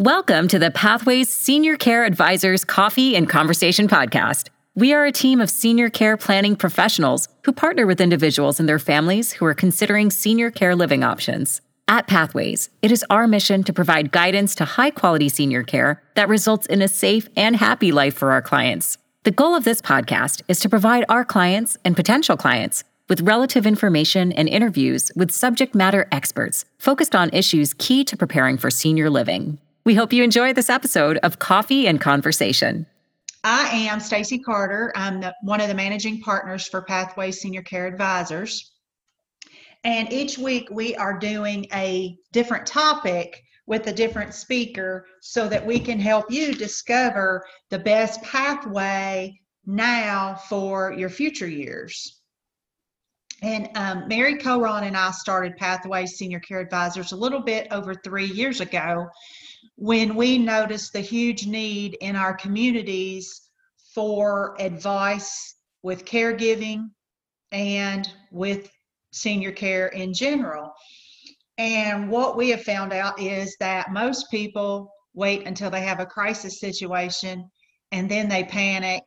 Welcome to the Pathways Senior Care Advisors Coffee and Conversation Podcast. We are a team of senior care planning professionals who partner with individuals and their families who are considering senior care living options. At Pathways, it is our mission to provide guidance to high quality senior care that results in a safe and happy life for our clients. The goal of this podcast is to provide our clients and potential clients with relative information and interviews with subject matter experts focused on issues key to preparing for senior living. We hope you enjoy this episode of Coffee and Conversation. I am Stacy Carter. I'm the, one of the managing partners for Pathway Senior Care Advisors. And each week we are doing a different topic with a different speaker so that we can help you discover the best pathway now for your future years. And um, Mary Coron and I started Pathway Senior Care Advisors a little bit over three years ago when we noticed the huge need in our communities for advice with caregiving and with senior care in general. And what we have found out is that most people wait until they have a crisis situation and then they panic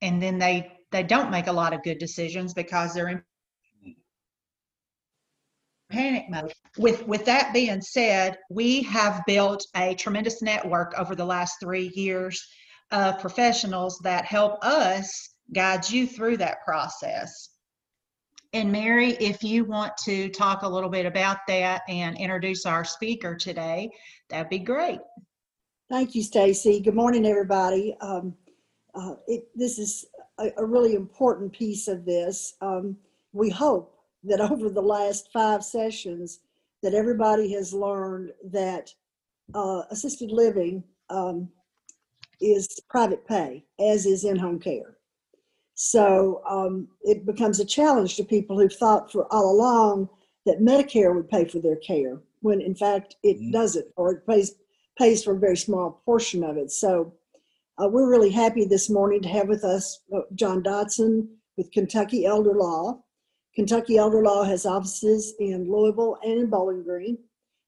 and then they they don't make a lot of good decisions because they're in panic mode. With with that being said, we have built a tremendous network over the last three years of professionals that help us guide you through that process. And Mary, if you want to talk a little bit about that and introduce our speaker today, that'd be great. Thank you, Stacy. Good morning, everybody. Um, uh, it, this is a, a, really important piece of this. Um, we hope that over the last five sessions that everybody has learned that uh, assisted living um, is private pay, as is in-home care. So um, it becomes a challenge to people who've thought for all along that Medicare would pay for their care, when in fact it mm-hmm. doesn't, or it pays pays for a very small portion of it. So uh, we're really happy this morning to have with us uh, John Dotson with Kentucky Elder Law. Kentucky Elder Law has offices in Louisville and in Bowling Green.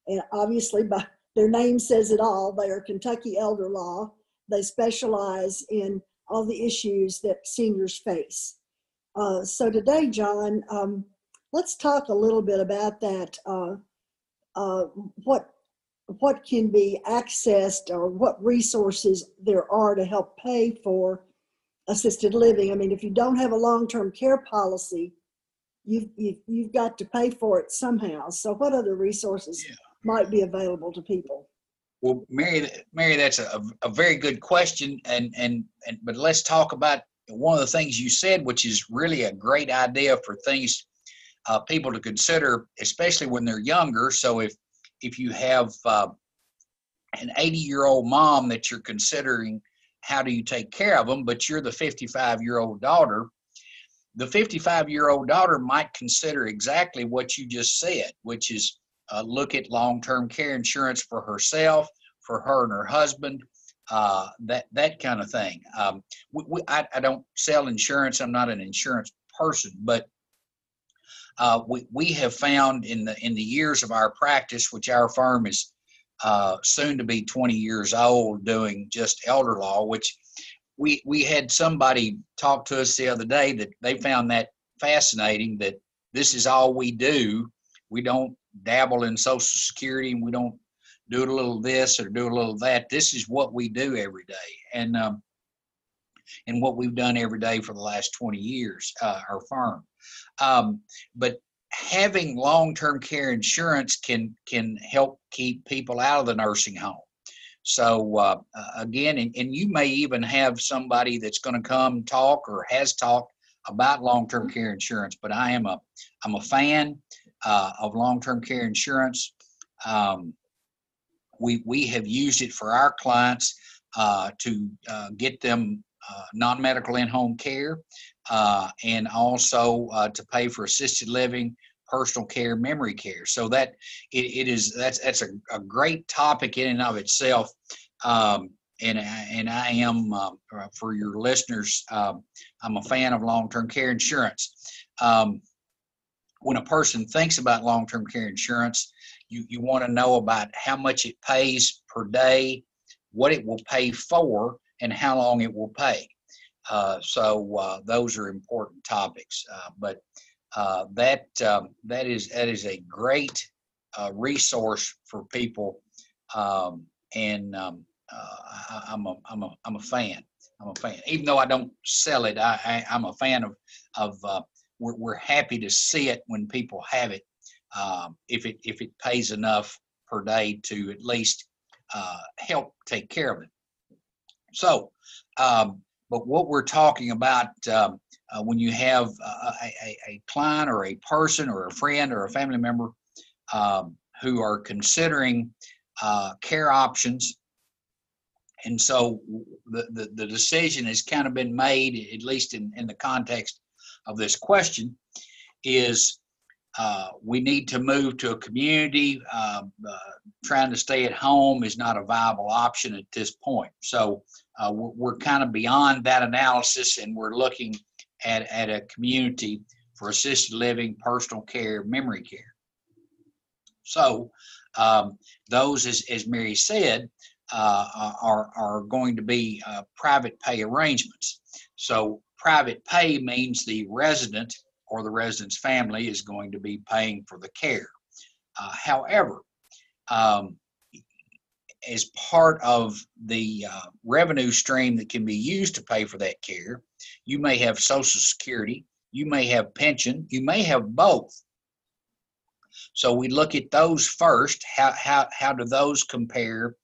And obviously, by their name says it all. They are Kentucky Elder Law. They specialize in all the issues that seniors face. Uh, so today, John, um, let's talk a little bit about that. Uh, uh, what what can be accessed or what resources there are to help pay for assisted living. I mean, if you don't have a long-term care policy, you've, you've, you've got to pay for it somehow. So what other resources yeah. might be available to people? Well, Mary, Mary, that's a, a very good question, and, and and but let's talk about one of the things you said, which is really a great idea for things uh, people to consider, especially when they're younger. So if if you have uh, an 80 year old mom that you're considering, how do you take care of them? But you're the 55 year old daughter the 55 year old daughter might consider exactly what you just said, which is uh, look at long term care insurance for herself, for her and her husband, uh, that that kind of thing. Um, we, we, I, I, don't sell insurance. I'm not an insurance person, but uh, we we have found in the in the years of our practice, which our firm is uh, soon to be 20 years old, doing just elder law, which we we had somebody talk to us the other day that they found that fascinating that this is all we do. We don't dabble in Social Security and we don't do a little this or do a little that. This is what we do every day, and um, and what we've done every day for the last 20 years, uh, our firm. Um, but having long-term care insurance can can help keep people out of the nursing home. So uh, again, and, and you may even have somebody that's going to come talk or has talked about long-term care insurance. But I am a I'm a fan uh, of long-term care insurance. Um, we we have used it for our clients uh, to uh, get them uh, non-medical in-home care uh, and also to pay for assisted living personal care, memory care. So that it, it is that's that's a, a great topic in and of itself. Um, and and I am uh, for your listeners, um, I'm a fan of long-term care insurance. Um, when a person thinks about long-term care insurance, You, you want to know about how much it pays per day, what it will pay for, and how long it will pay. Uh, so uh, those are important topics. Uh, but uh, that um, that is that is a great uh, resource for people, um, and um, uh, I, am a I'm a I'm a fan. I'm a fan. Even though I don't sell it, I, I am a fan of of. we're, we're happy to see it when people have it, um, if it if it pays enough per day to at least help take care of it. So, um, but what we're talking about um, uh, when you have a, a, a, client or a person or a friend or a family member um, who are considering uh, care options. And so the, the, the, decision has kind of been made, at least in, in the context of this question, is uh, we need to move to a community. Um, uh, trying to stay at home is not a viable option at this point. So uh, we're, we're kind of beyond that analysis and we're looking at, at a community for assisted living, personal care, memory care. So um, those, as, as Mary said, uh, are, are going to be uh, private pay arrangements. So private pay means the resident or the resident's family is going to be paying for the care. Uh, however, um, as part of the uh, revenue stream that can be used to pay for that care. You may have Social Security, you may have pension, you may have both. So we look at those first. How how how do those compare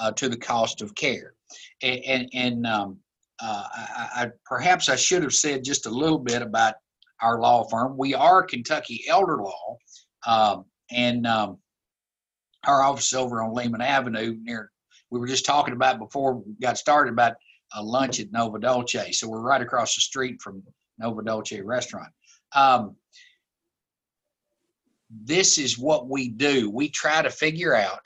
uh, to the cost of care? And and, and um, uh, I, I, perhaps I should have said just a little bit about our law firm. We are Kentucky Elder Law, um, and um, our office over on Lehman Avenue near. We were just talking about before we got started about a lunch at Novo Dolce. So we're right across the street from Novo Dolce restaurant. Um, this is what we do. We try to figure out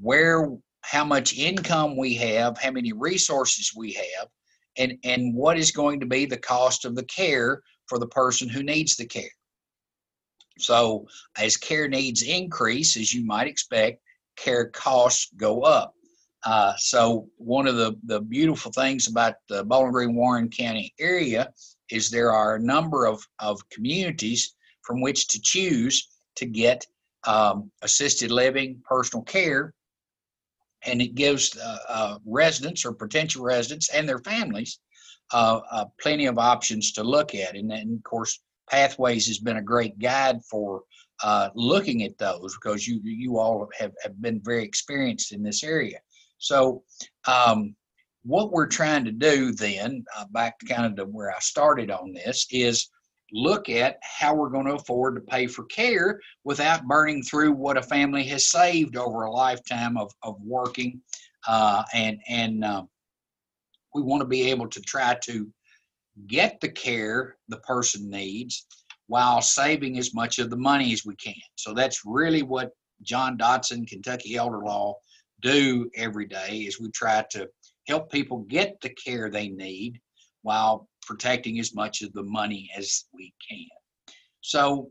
where, how much income we have, how many resources we have, and, and what is going to be the cost of the care for the person who needs the care. So as care needs increase, as you might expect, care costs go up. Uh, so one of the, the beautiful things about the Bowling Green Warren County area is there are a number of, of communities from which to choose to get um, assisted living, personal care, and it gives uh, uh, residents or potential residents and their families uh, uh, plenty of options to look at. And then, of course, Pathways has been a great guide for uh, looking at those because you you all have, have been very experienced in this area. So um, what we're trying to do then, uh, back to kind of to where I started on this, is look at how we're going to afford to pay for care without burning through what a family has saved over a lifetime of, of working. Uh, and and uh, we want to be able to try to get the care the person needs while saving as much of the money as we can. So that's really what John Dotson, Kentucky Elder Law, do every day is we try to help people get the care they need while protecting as much of the money as we can. So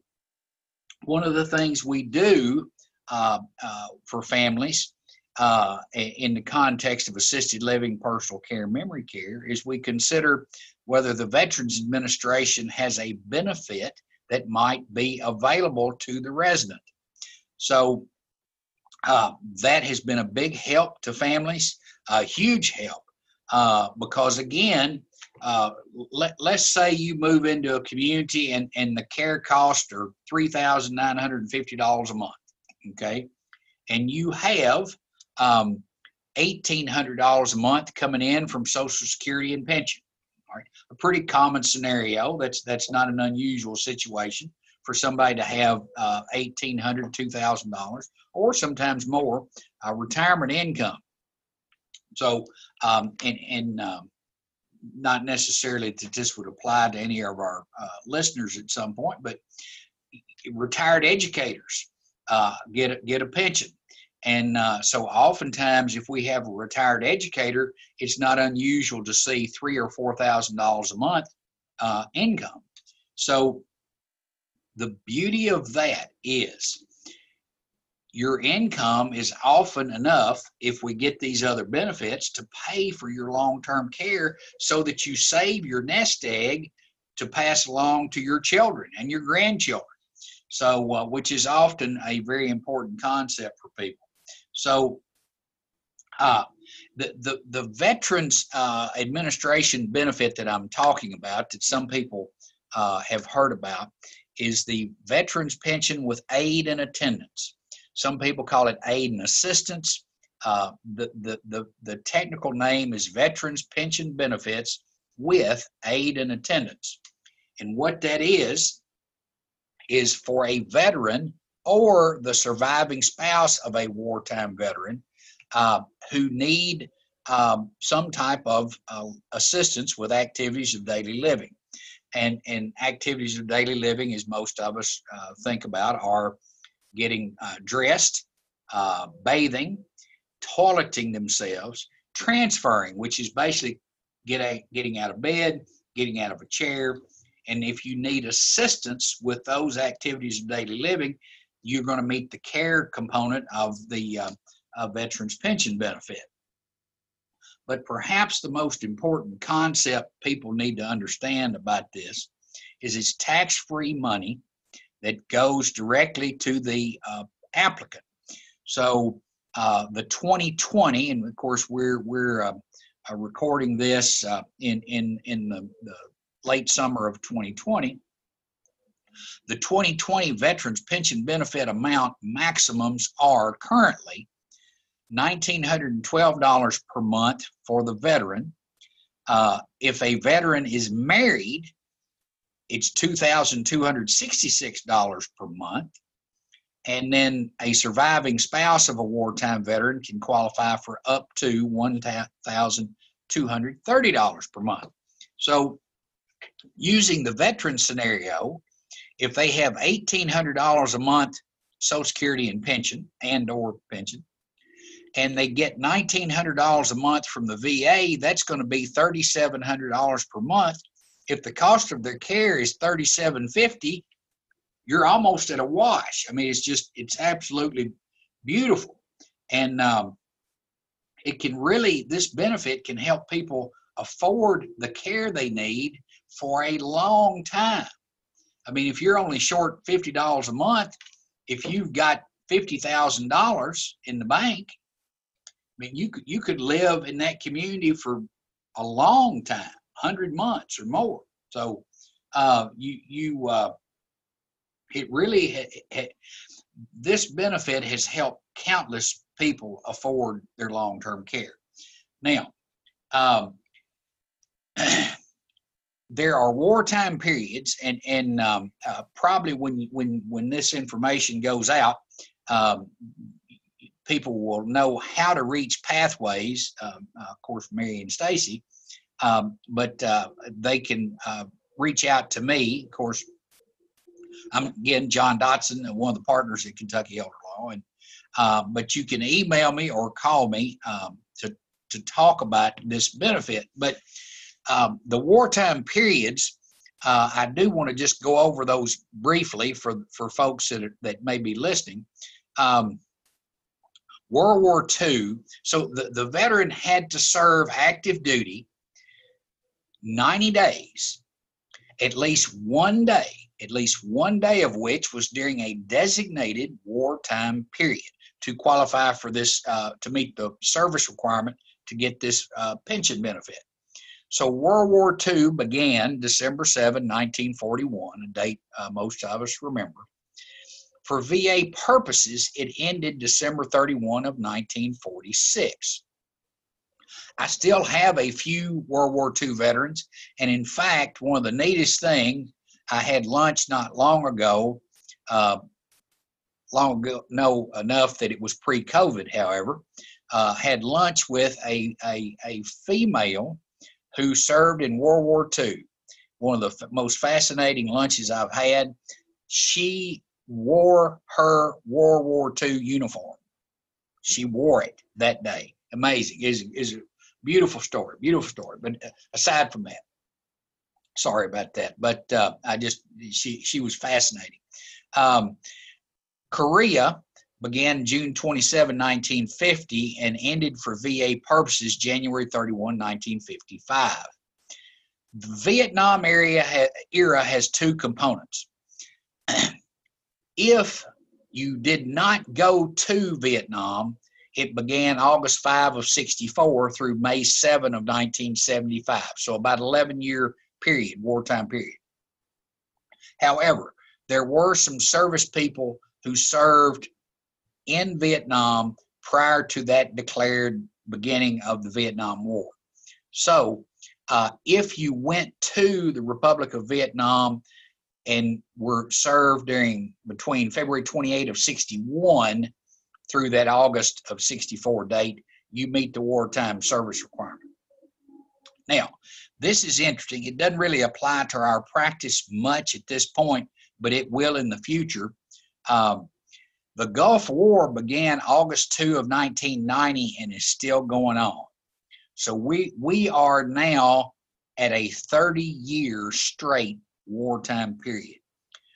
one of the things we do uh, uh, for families uh, in the context of assisted living, personal care, memory care is we consider whether the Veterans Administration has a benefit that might be available to the resident. So uh, that has been a big help to families, a huge help, uh, because again, uh, let, let's say you move into a community and, and the care costs are $3,950 a month, okay? And you have um, $1,800 a month coming in from Social Security and pension. A pretty common scenario. That's that's not an unusual situation for somebody to have uh, eighteen hundred, two thousand dollars, or sometimes more uh, retirement income. So, um, and, and um, not necessarily that this would apply to any of our uh, listeners at some point, but retired educators uh, get a, get a pension. And uh, so, oftentimes, if we have a retired educator, it's not unusual to see three or four thousand dollars a month uh, income. So, the beauty of that is your income is often enough if we get these other benefits to pay for your long-term care so that you save your nest egg to pass along to your children and your grandchildren so uh, which is often a very important concept for people so uh, the, the, the veterans uh, administration benefit that i'm talking about that some people uh, have heard about is the veterans pension with aid and attendance some people call it aid and assistance. Uh, the, the, the, the technical name is Veterans Pension Benefits with aid and attendance. And what that is, is for a veteran or the surviving spouse of a wartime veteran uh, who need um, some type of uh, assistance with activities of daily living. And, and activities of daily living, as most of us uh, think about, are getting uh, dressed, uh, bathing, toileting themselves, transferring, which is basically get a, getting out of bed, getting out of a chair. And if you need assistance with those activities of daily living, you're going to meet the care component of the uh, veterans pension benefit. But perhaps the most important concept people need to understand about this is it's tax free money that goes directly to the uh, applicant. So uh, the 2020, and of course we're we're uh, uh recording this uh, in in in the, the, late summer of 2020. The 2020 Veterans Pension Benefit amount maximums are currently $1,912 per month for the veteran. Uh, if a veteran is married, it's $2,266 per month. And then a surviving spouse of a wartime veteran can qualify for up to $1,230 per month. So, using the veteran scenario, if they have $1,800 a month Social Security and pension and or pension, and they get $1,900 a month from the VA, that's going to be $3,700 per month. If the cost of their care is 3,750, you're almost at a wash. I mean it's just it's absolutely beautiful. And um, it can really this benefit can help people afford the care they need for a long time i mean if you're only short $50 a month if you've got $50000 in the bank i mean you could you could live in that community for a long time 100 months or more. So uh, you you uh, it really ha- ha- this benefit has helped countless people afford their long-term care. Now, um, there are wartime periods, and and um, uh, probably when when when this information goes out, um, people will know how to reach pathways. Um, uh, of course, Mary and Stacy um, but uh, they can uh, reach out to me. Of course, I'm again John Dotson, one of the partners at Kentucky Elder Law, and uh, but you can email me or call me um, to to talk about this benefit. But um, the wartime periods, uh, I do want to just go over those briefly for for folks that are, that may be listening. Um, World War II, so the, the veteran had to serve active duty 90 days, at least one day, at least one day of which was during a designated wartime period to qualify for this, uh, to meet the service requirement to get this uh, pension benefit. So World War II began December 7, 1941, a date uh, most of us remember. For VA purposes, it ended December 31 of 1946. I still have a few World War II veterans. And in fact, one of the neatest things, I had lunch not long ago, uh, long ago, no enough that it was pre COVID, however, uh, had lunch with a, a, a female who served in World War II. One of the f- most fascinating lunches I've had. She wore her World War II uniform. She wore it that day. Amazing. Is is a Beautiful story, beautiful story. But uh, aside from that, sorry about that. But uh, I just she she was fascinating. Um, Korea, began June 27, 1950, and ended for VA purposes January 31, 1955. The Vietnam area era has two components. if you did not go to Vietnam, it began August 5 of 64 through May 7 of 1975. So about 11 year period, wartime period. However, there were some service people who served in Vietnam prior to that declared beginning of the Vietnam War. So, uh, if you went to the Republic of Vietnam and were served during between February 28 of 61 through that August of 64 date, you meet the wartime service requirement. Now, this is interesting. It doesn't really apply to our practice much at this point, but it will in the future. Um, the Gulf War began August 2 of 1990 and is still going on. So we we are now at a 30 year straight wartime period.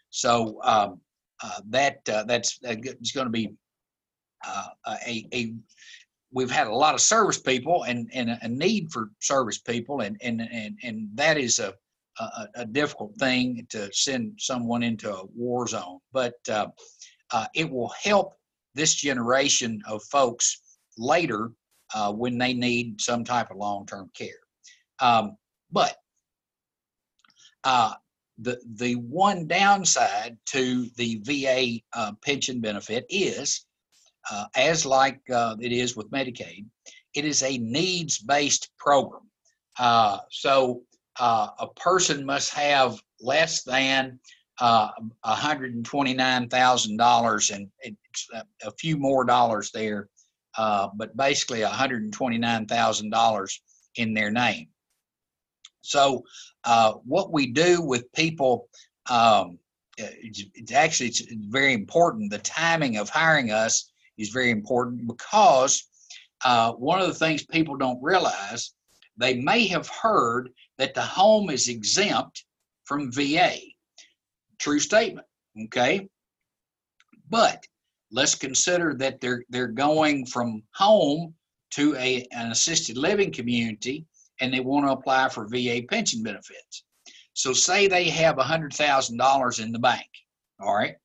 So um, uh, that uh, that's it's going to be uh, a, a we've had a lot of service people and, and a need for service people and and and, and that is a, a, a difficult thing to send someone into a war zone but uh, uh, it will help this generation of folks later uh, when they need some type of long-term care um, but uh, the the one downside to the VA uh, pension benefit is uh, as like uh, it is with Medicaid, it is a needs based program. Uh, so a person must have less than uh, $129,000 and it's a few more dollars there, uh, but basically $129,000 in their name. So what we do with people um, it's, it's, actually it's very important the timing of hiring us is very important because uh, one of the things people don't realize, they may have heard that the home is exempt from VA. True statement, okay? But let's consider that they're they're going from home to a, an assisted living community and they want to apply for VA pension benefits. So say they have $100,000 in the bank, all right?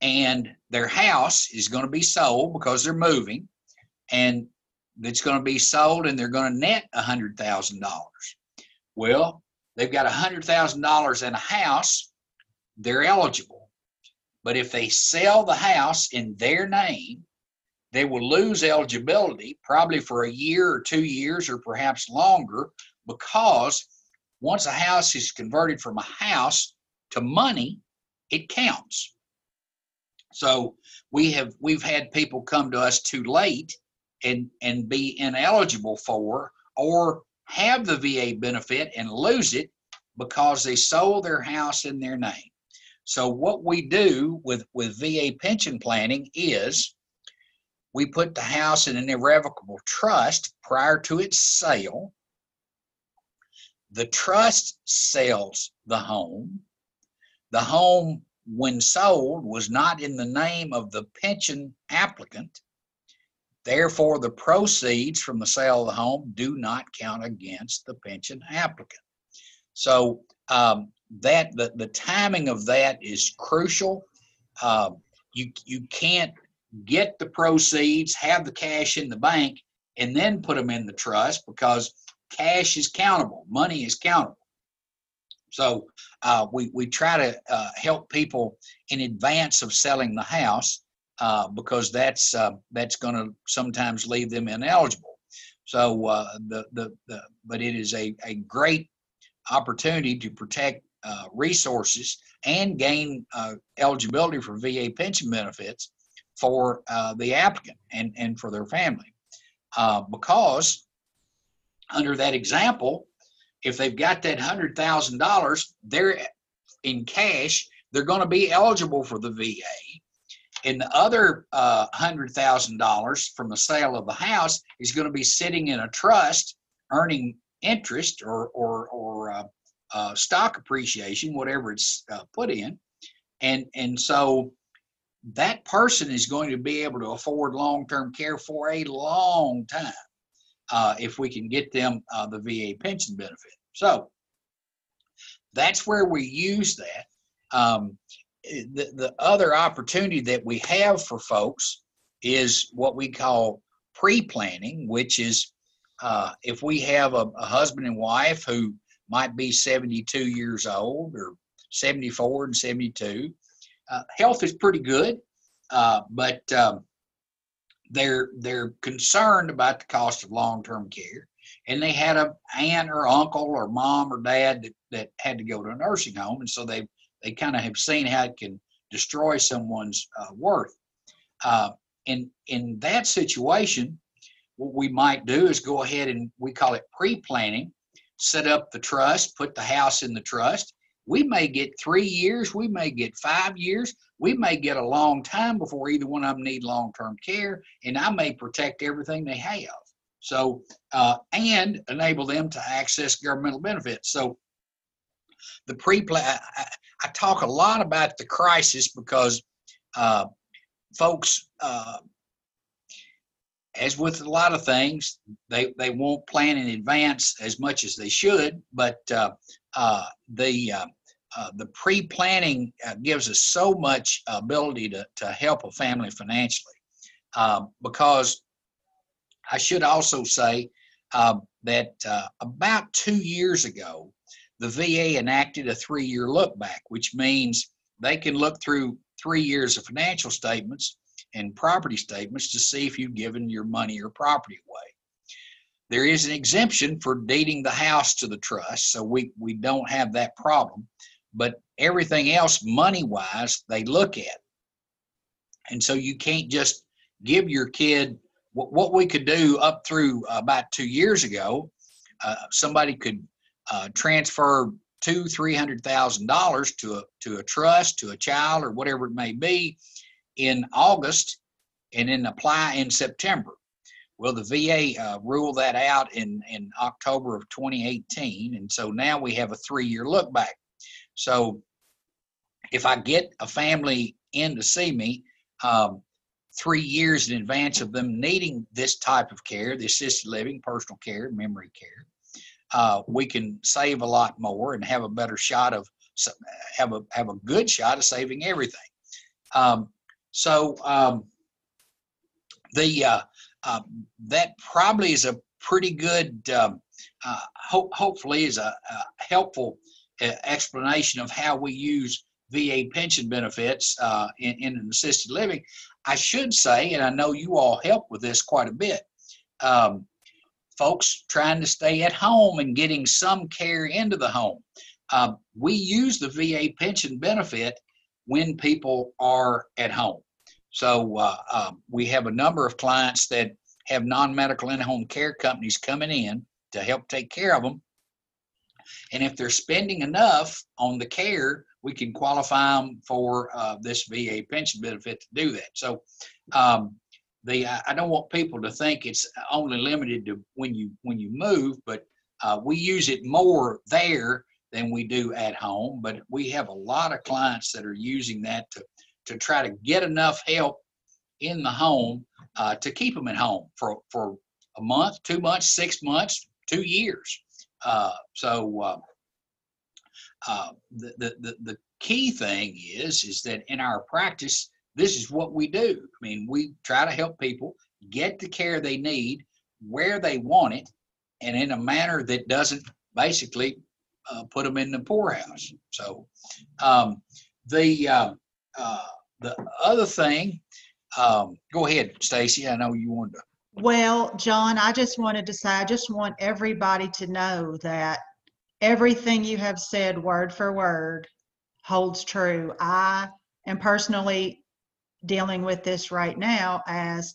and their house is going to be sold because they're moving and it's going to be sold and they're going to net a hundred thousand dollars well they've got a hundred thousand dollars in a house they're eligible. But if they sell the house in their name they will lose eligibility probably for a year or two years or perhaps longer because once a house is converted from a house to money it counts. So we have we've had people come to us too late and and be ineligible for or have the VA benefit and lose it because they sold their house in their name. So what we do with with VA pension planning is we put the house in an irrevocable trust prior to its sale. The trust sells the home. The home when sold, was not in the name of the pension applicant. Therefore, the proceeds from the sale of the home do not count against the pension applicant. So um, that the, the timing of that is crucial. Uh, you you can't get the proceeds, have the cash in the bank, and then put them in the trust because cash is countable, money is countable. So uh, we we try to uh, help people in advance of selling the house uh, because that's uh, that's going to sometimes leave them ineligible. So uh, the, the the but it is a a great opportunity to protect uh, resources and gain eligibility for VA pension benefits for the applicant and and for their family because under that example if they've got that hundred thousand dollars, they're in cash. They're going to be eligible for the VA, and the other uh, hundred thousand dollars from the sale of the house is going to be sitting in a trust, earning interest or or or uh, uh, stock appreciation, whatever it's uh, put in, and and so that person is going to be able to afford long-term care for a long time uh, if we can get them uh, the VA pension benefit. So that's where we use that. Um, the, the other opportunity that we have for folks is what we call pre-planning, which is uh, if we have a, a, husband and wife who might be 72 years old or 74 and 72, uh, health is pretty good, uh, but um, they're they're concerned about the cost of long-term care, and they had a aunt or uncle or mom or dad that, that had to go to a nursing home, and so they they kind of have seen how it can destroy someone's uh, worth. Uh, in in that situation, what we might do is go ahead and we call it pre-planning, set up the trust, put the house in the trust. We may get three years, we may get five years, we may get a long time before either one of them need long-term care, and I may protect everything they have. So uh, and enable them to access governmental benefits. So the pre-plan. I, I, talk a lot about the crisis because uh, folks, uh, as with a lot of things, they they won't plan in advance as much as they should. But uh, uh the uh, uh, the pre-planning gives us so much ability to to help a family financially. Um, because I should also say that about two years ago, the VA enacted a three year look back, which means they can look through three years of financial statements and property statements to see if you've given your money or property away. There is an exemption for deeding the house to the trust, so we, we don't have that problem. But everything else, money wise, they look at. And so you can't just give your kid what, what we could do up through about two years ago. Uh, somebody could uh, transfer two, three hundred thousand dollars to a to a trust, to a child, or whatever it may be, in August, and then apply in September. Well, the VA uh, ruled that out in in October of 2018, and so now we have a three-year look back. So, if I get a family in to see me. Um, three years in advance of them needing this type of care, the assisted living, personal care, memory care, uh, we can save a lot more and have a better shot of have a have a good shot of saving everything. Um, so um, the uh, uh, that probably is a pretty good. Um, uh, ho- hopefully, is a, a helpful uh, explanation of how we use VA pension benefits uh, in, in an assisted living. I should say, and I know you all help with this quite a bit. Um, folks trying to stay at home and getting some care into the home. Uh, we use the VA pension benefit when people are at home. So uh, uh, we have a number of clients that have non-medical in-home care companies coming in to help take care of them. And if they're spending enough on the care, we can qualify them for uh, this VA pension benefit to do that. So um, the I don't want people to think it's only limited to when you when you move, but uh, we use it more there than we do at home. But we have a lot of clients that are using that to to try to get enough help in the home uh, to keep them at home for for a month, two months, six months, two years. Uh, so uh, uh, the the the key thing is is that in our practice this is what we do. I mean, we try to help people get the care they need where they want it and in a manner that doesn't basically uh, put them in the poorhouse. So, um, the uh, uh, the other thing, um, go ahead, Stacy. I know you wanted to. Well, John, I just wanted to say, I just want everybody to know that everything you have said, word for word, holds true. I am personally dealing with this right now as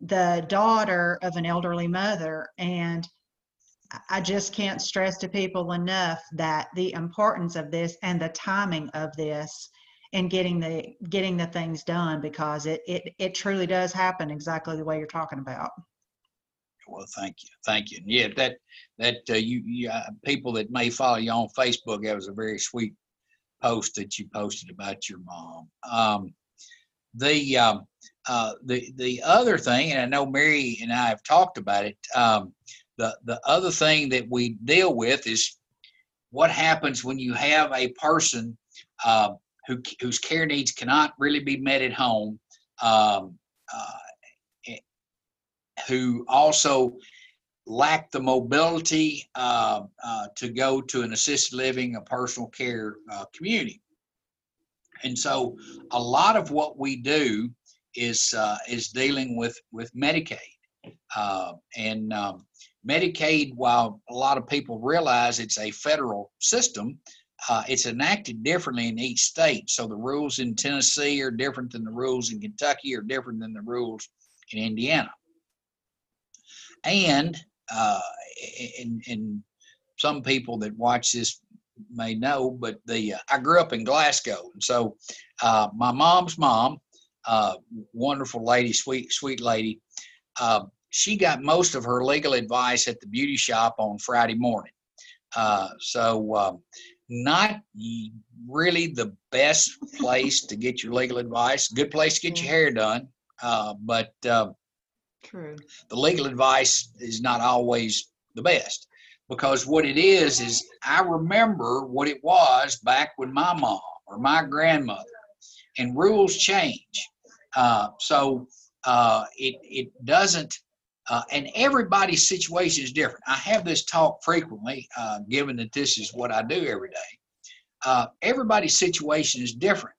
the daughter of an elderly mother and I just can't stress to people enough that the importance of this and the timing of this and getting the getting the things done because it it it truly does happen exactly the way you're talking about. Well, thank you, thank you. Yeah, that that uh, you, you uh, people that may follow you on Facebook, that was a very sweet post that you posted about your mom. Um, the um, uh, the the other thing, and I know Mary and I have talked about it. Um, the the other thing that we deal with is what happens when you have a person uh, who whose care needs cannot really be met at home, um, uh, eh, who also lack the mobility uh, uh, to go to an assisted living, a personal care uh, community. And so, a lot of what we do is uh, is dealing with with Medicaid. Uh, and um, Medicaid, while a lot of people realize it's a federal system, uh, it's enacted differently in each state. So the rules in Tennessee are different than the rules in Kentucky, are different than the rules in Indiana. And uh, in, in some people that watch this may know, but the uh, I grew up in Glasgow, and so uh, my mom's mom uh, wonderful lady, sweet sweet lady. Uh, she got most of her legal advice at the beauty shop on Friday morning. Uh, so um, not really the best place to get your legal advice. Good place to get your hair done, uh, but True. the legal advice is not always the best because what it is is I remember what it was back when my mom or my grandmother and rules change. Uh, so uh, it it doesn't, uh, and everybody's situation is different. I have this talk frequently, uh, given that this is what I do every day. Uh, everybody's situation is different.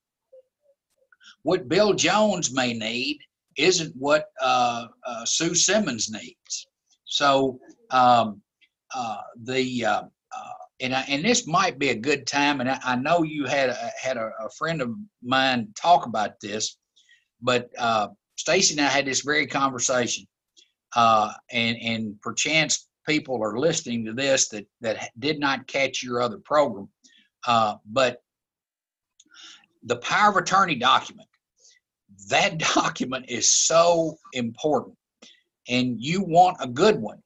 What Bill Jones may need isn't what uh, Sue Simmons needs. So um, the and I, and this might be a good time. And I, I know you had a, had a, a, friend of mine talk about this. But uh, Stacy and I had this very conversation, uh, and and perchance people are listening to this that that did not catch your other program, uh, but the power of attorney document. That document is so important, and you want a good one.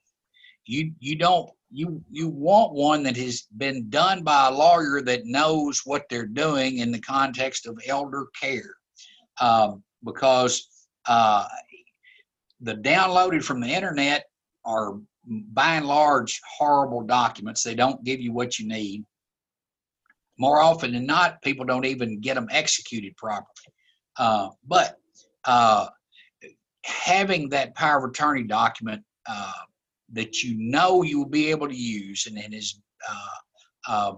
You you don't you you want one that has been done by a lawyer that knows what they're doing in the context of elder care. Um, because uh, the downloaded from the internet are by and large horrible documents. They don't give you what you need. More often than not, people don't even get them executed properly. Uh, but uh, having that power of attorney document uh, that you know you will be able to use and, and has uh, uh,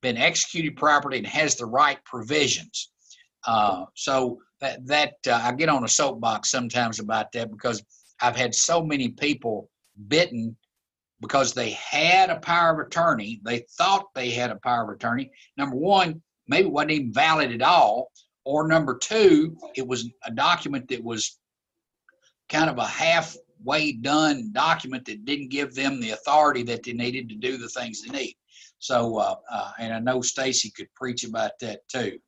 been executed properly and has the right provisions. so that that uh, I get on a soapbox sometimes about that because I've had so many people bitten because they had a power of attorney. They thought they had a power of attorney. Number one, maybe it wasn't even valid at all. Or number two, it was a document that was kind of a halfway done document that didn't give them the authority that they needed to do the things they need. So, uh, uh, and I know Stacy could preach about that too.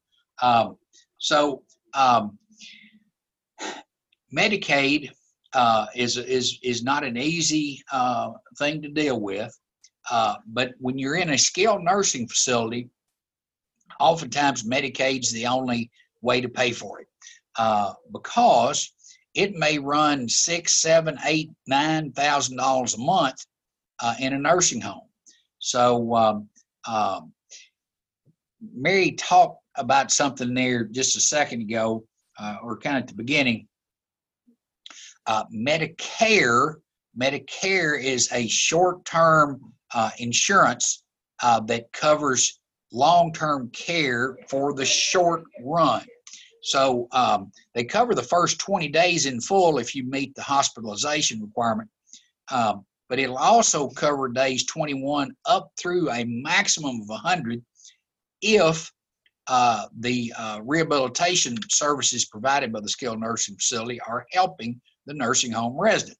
Um, so um, Medicaid uh, is is is not an easy uh, thing to deal with, uh, but when you're in a skilled nursing facility, oftentimes Medicaid's the only way to pay for it uh, because it may run six, seven, eight, nine thousand dollars a month uh, in a nursing home. So um, um, Mary talked about something there just a second ago, uh, or kind of at the beginning. Uh, Medicare, Medicare is a short-term uh, insurance uh, that covers long-term care for the short run. So um, they cover the first 20 days in full if you meet the hospitalization requirement. Um, but it'll also cover days 21 up through a maximum of 100 if uh, the uh, rehabilitation services provided by the skilled nursing facility are helping the nursing home resident.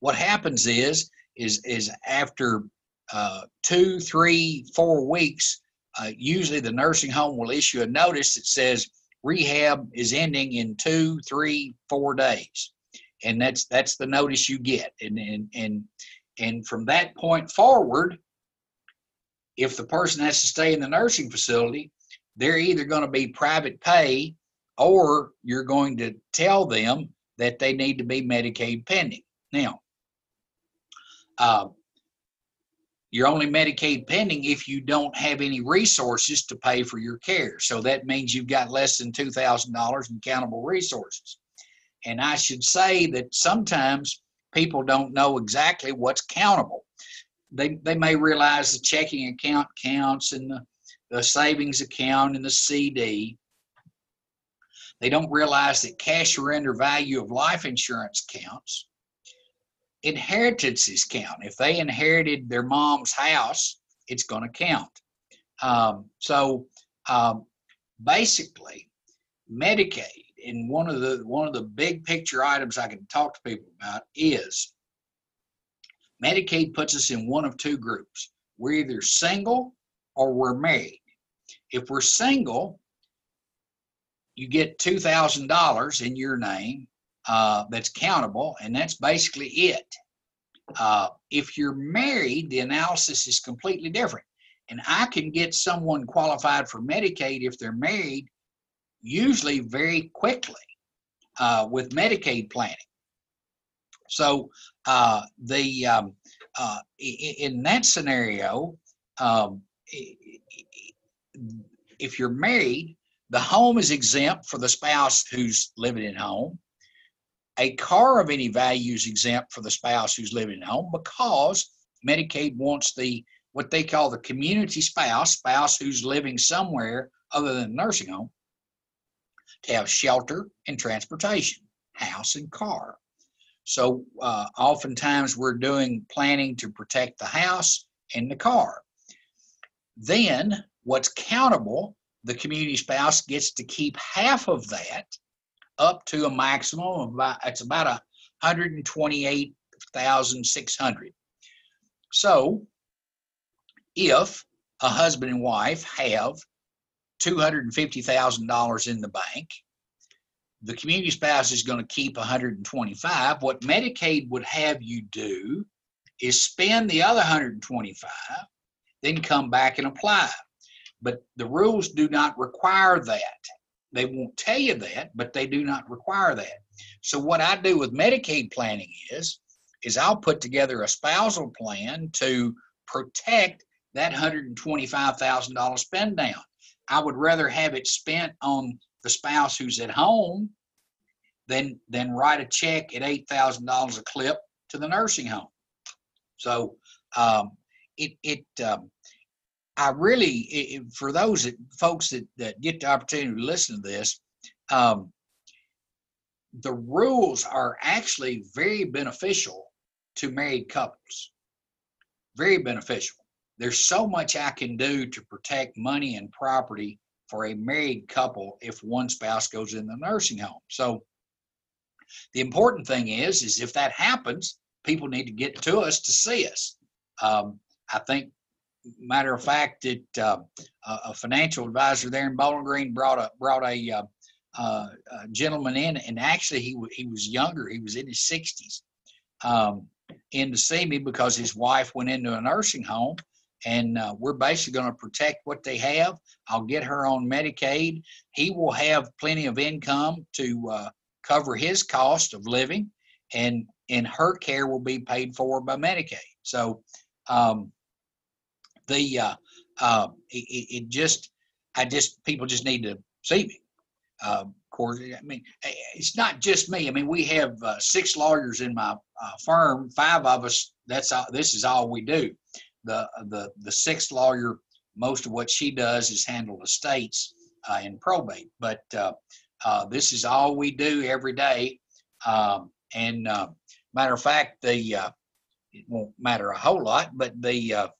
What happens is, is, is after uh, two, three, four weeks, uh, usually the nursing home will issue a notice that says rehab is ending in two, three, four days, and that's that's the notice you get, and and and and from that point forward, if the person has to stay in the nursing facility, they're either going to be private pay or you're going to tell them that they need to be Medicaid pending. Now, uh, you're only Medicaid pending if you don't have any resources to pay for your care. So that means you've got less than $2,000 in countable resources. And I should say that sometimes people don't know exactly what's countable. They, they may realize the checking account counts and the, the savings account and the CD. They don't realize that cash surrender value of life insurance counts inheritances count. If they inherited their mom's house, it's going to count. Um, so um, basically, Medicaid, and one of the one of the big picture items I can talk to people about is Medicaid puts us in one of two groups. We're either single or we're married. If we're single, you get two thousand dollars in your name uh, that's countable, and that's basically it. Uh, if you're married, the analysis is completely different. And I can get someone qualified for Medicaid if they're married, usually very quickly uh, with Medicaid planning. So uh, the um, uh, in that scenario, um, if you're married, the home is exempt for the spouse who's living at home a car of any value is exempt for the spouse who's living at home because Medicaid wants the what they call the community spouse, spouse who's living somewhere other than nursing home, to have shelter and transportation, house and car. So uh, oftentimes we're doing planning to protect the house and the car. Then what's countable, the community spouse gets to keep half of that up to a maximum of about it's about a hundred and twenty-eight thousand six hundred. So if a husband and wife have two hundred and fifty thousand dollars in the bank, the community spouse is going to keep 125. What Medicaid would have you do is spend the other 125, then come back and apply. But the rules do not require that. They won't tell you that, but they do not require that. So what I do with Medicaid planning is, is I'll put together a spousal plan to protect that $125,000 spend down. I would rather have it spent on the spouse who's at home than than write a check at eight thousand dollars a clip to the nursing home. So um, it it um, I really, for those that, folks that, that get the opportunity to listen to this, um, the rules are actually very beneficial to married couples. Very beneficial. There's so much I can do to protect money and property for a married couple if one spouse goes in the nursing home. So the important thing is, is if that happens, people need to get to us to see us. Um, I think matter of fact, it uh, a financial advisor there in Bowling Green brought a brought a, uh, uh, a gentleman in, and actually he he was younger. He was in his sixties, um, in to see me because his wife went into a nursing home, and uh, we're basically going to protect what they have. I'll get her on Medicaid. He will have plenty of income to uh, cover his cost of living, and and her care will be paid for by Medicaid. So. Um, the uh, uh, it, it, just I just people just need to see me. Uh, of course, I mean it's not just me. I mean we have uh, six lawyers in my uh, firm. Five of us. That's all, this is all we do. The the the sixth lawyer. Most of what she does is handle estates uh, and probate. But uh, uh, this is all we do every day. Um, and uh, matter of fact, the uh, it won't matter a whole lot, but the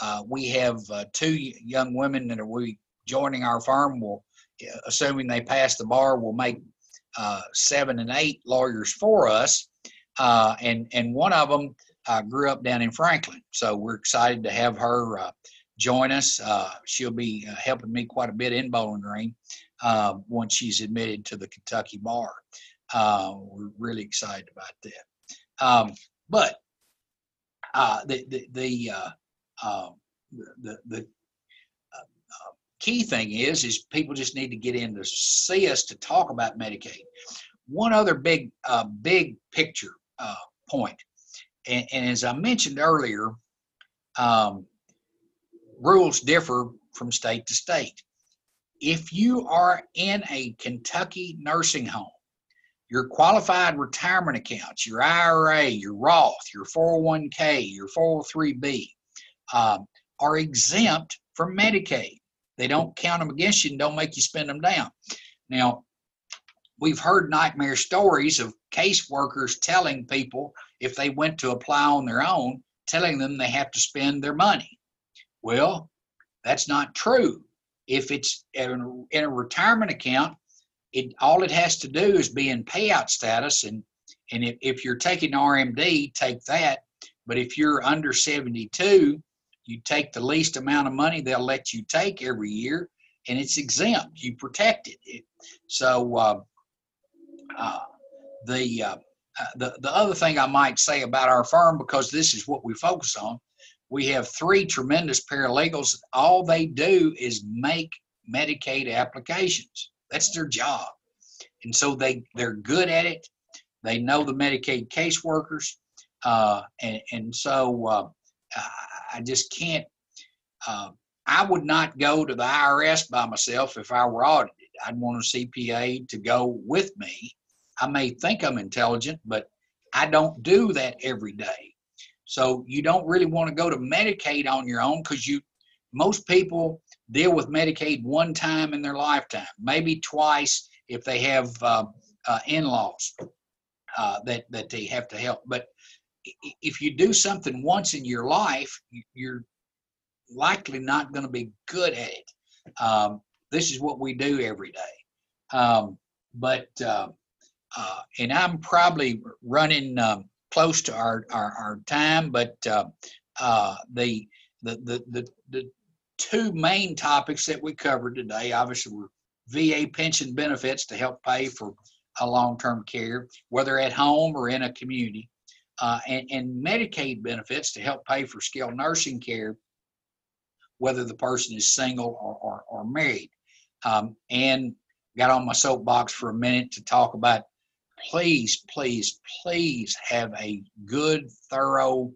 uh, uh, we have uh, two young women that are we joining our firm. Will, assuming they pass the bar, will make uh, seven and eight lawyers for us. Uh, and and one of them uh, grew up down in Franklin, so we're excited to have her uh, join us. she'll be helping me quite a bit in Bowling Green once she's admitted to the Kentucky bar. we're really excited about that. Um, but the the, the uh, the, uh, uh, key thing is, is people just need to get in to see us to talk about Medicaid. One other big, uh, big picture uh, point, and, and as I mentioned earlier, um, rules differ from state to state. If you are in a Kentucky nursing home, your qualified retirement accounts, your IRA, your Roth, your 401k, your 403b um, are exempt from Medicaid. They don't count them against you and don't make you spend them down. Now, we've heard nightmare stories of caseworkers telling people if they went to apply on their own, telling them they have to spend their money. Well, that's not true. If it's in a retirement account, it all it has to do is be in payout status, and and if, if you're taking RMD, take that. But if you're under 72, you take the least amount of money they'll let you take every year, and it's exempt. You protect it. So uh, uh, the uh, uh, the the other thing I might say about our firm, because this is what we focus on, we have three tremendous paralegals. All they do is make Medicaid applications. That's their job, and so they they're good at it. They know the Medicaid caseworkers, uh, and and so uh, I just can't. Uh, I would not go to the IRS by myself if I were audited. I'd want a CPA to go with me. I may think I'm intelligent, but I don't do that every day. So you don't really want to go to Medicaid on your own because you most people deal with Medicaid one time in their lifetime, maybe twice if they have uh, uh, in-laws uh, that that they have to help. But if you do something once in your life, you're likely not going to be good at it. Um, this is what we do every day. Um, but uh, uh, and I'm probably running um, close to our our, our time, but uh, uh, the, the the the the two main topics that we covered today, obviously, were VA pension benefits to help pay for a long-term care, whether at home or in a community, uh, and, and Medicaid benefits to help pay for skilled nursing care, whether the person is single or, or, or married. Um, and got on my soapbox for a minute to talk about please, please, please have a good, thorough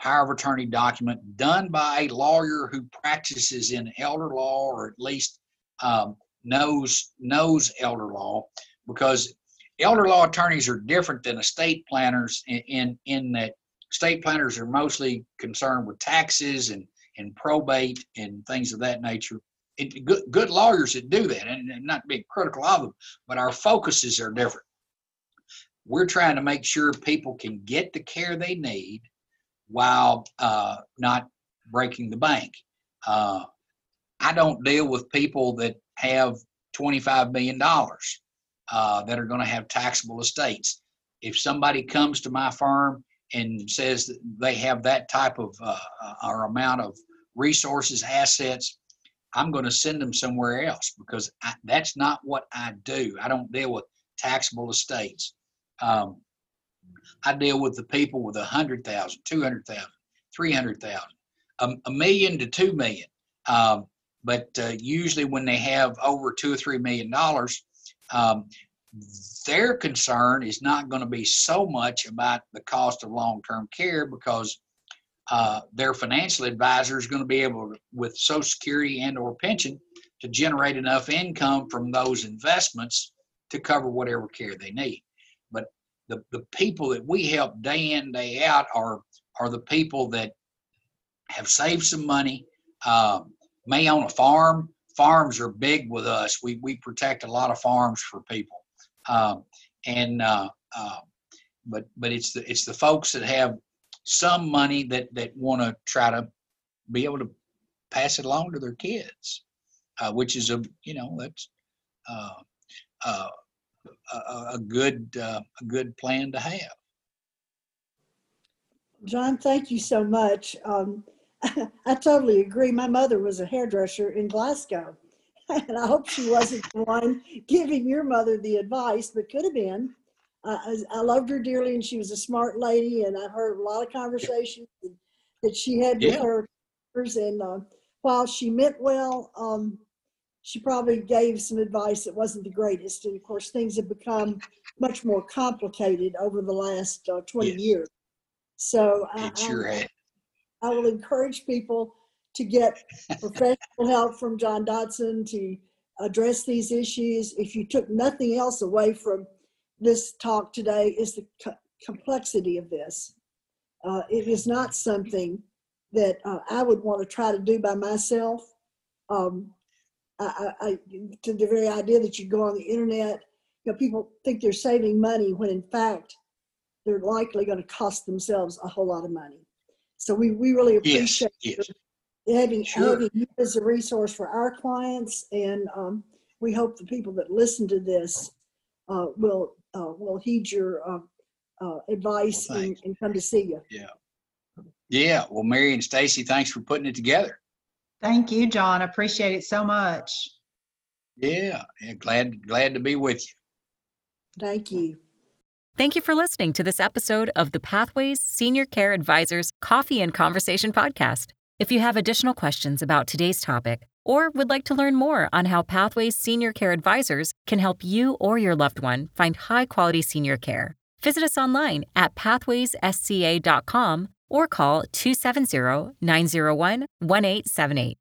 power of attorney document done by a lawyer who practices in elder law or at least um, knows knows elder law because elder law attorneys are different than estate planners in, in, in that estate planners are mostly concerned with taxes and, and probate and things of that nature. It, good, good lawyers that do that, and, and not being critical of them, but our focuses are different. We're trying to make sure people can get the care they need while uh, not breaking the bank. Uh, I don't deal with people that have $25 million uh, that are going to have taxable estates. If somebody comes to my firm and says that they have that type of uh, uh, or amount of resources, assets, I'm going to send them somewhere else because I, that's not what I do. I don't deal with taxable estates. Um, I deal with the people with a hundred thousand, two hundred thousand, three hundred thousand, a million to two million. Um, but uh, usually when they have over two or three million dollars, um, their concern is not going to be so much about the cost of long-term care because uh, their financial advisor is going to be able to, with social security and or pension to generate enough income from those investments to cover whatever care they need. But the, the people that we help day in day out are are the people that have saved some money uh, may own a farm farms are big with us we, we protect a lot of farms for people um, and uh, uh, but but it's the it's the folks that have some money that that want to try to be able to pass it along to their kids, uh, which is a you know that's uh, uh, a, a good uh, a good plan to have. John, thank you so much. Um, I totally agree. My mother was a hairdresser in Glasgow, and I hope she wasn't the one giving your mother the advice, but could have been. Uh, I, I loved her dearly, and she was a smart lady, and I've heard a lot of conversations that she had with Yeah. her. And uh, while she meant well, um, she probably gave some advice that wasn't the greatest. And of course, things have become much more complicated over the last uh, 20 Yes. years. So I, It sure I. I will encourage people to get professional help from John Dotson to address these issues. If you took nothing else away from this talk today, is the co- complexity of this. Uh, it is not something that uh, I would want to try to do by myself. Um, I, I, I, to the very idea that you go on the internet, you know, people think they're saving money when in fact they're likely going to cost themselves a whole lot of money. So we, we really appreciate yes. having, Sure. having you as a resource for our clients. And um, we hope the people that listen to this uh, will, uh, will heed your uh, uh, advice Well, and, and come to see you. Yeah, yeah. Well, Mary and Stacy, thanks for putting it together. Thank you, John. Appreciate it so much. Yeah. yeah glad glad to be with you. Thank you. Thank you for listening to this episode of the Pathways Senior Care Advisors Coffee and Conversation podcast. If you have additional questions about today's topic or would like to learn more on how Pathways Senior Care Advisors can help you or your loved one find high quality senior care, visit us online at pathwayssca.com or call 270 901 1878.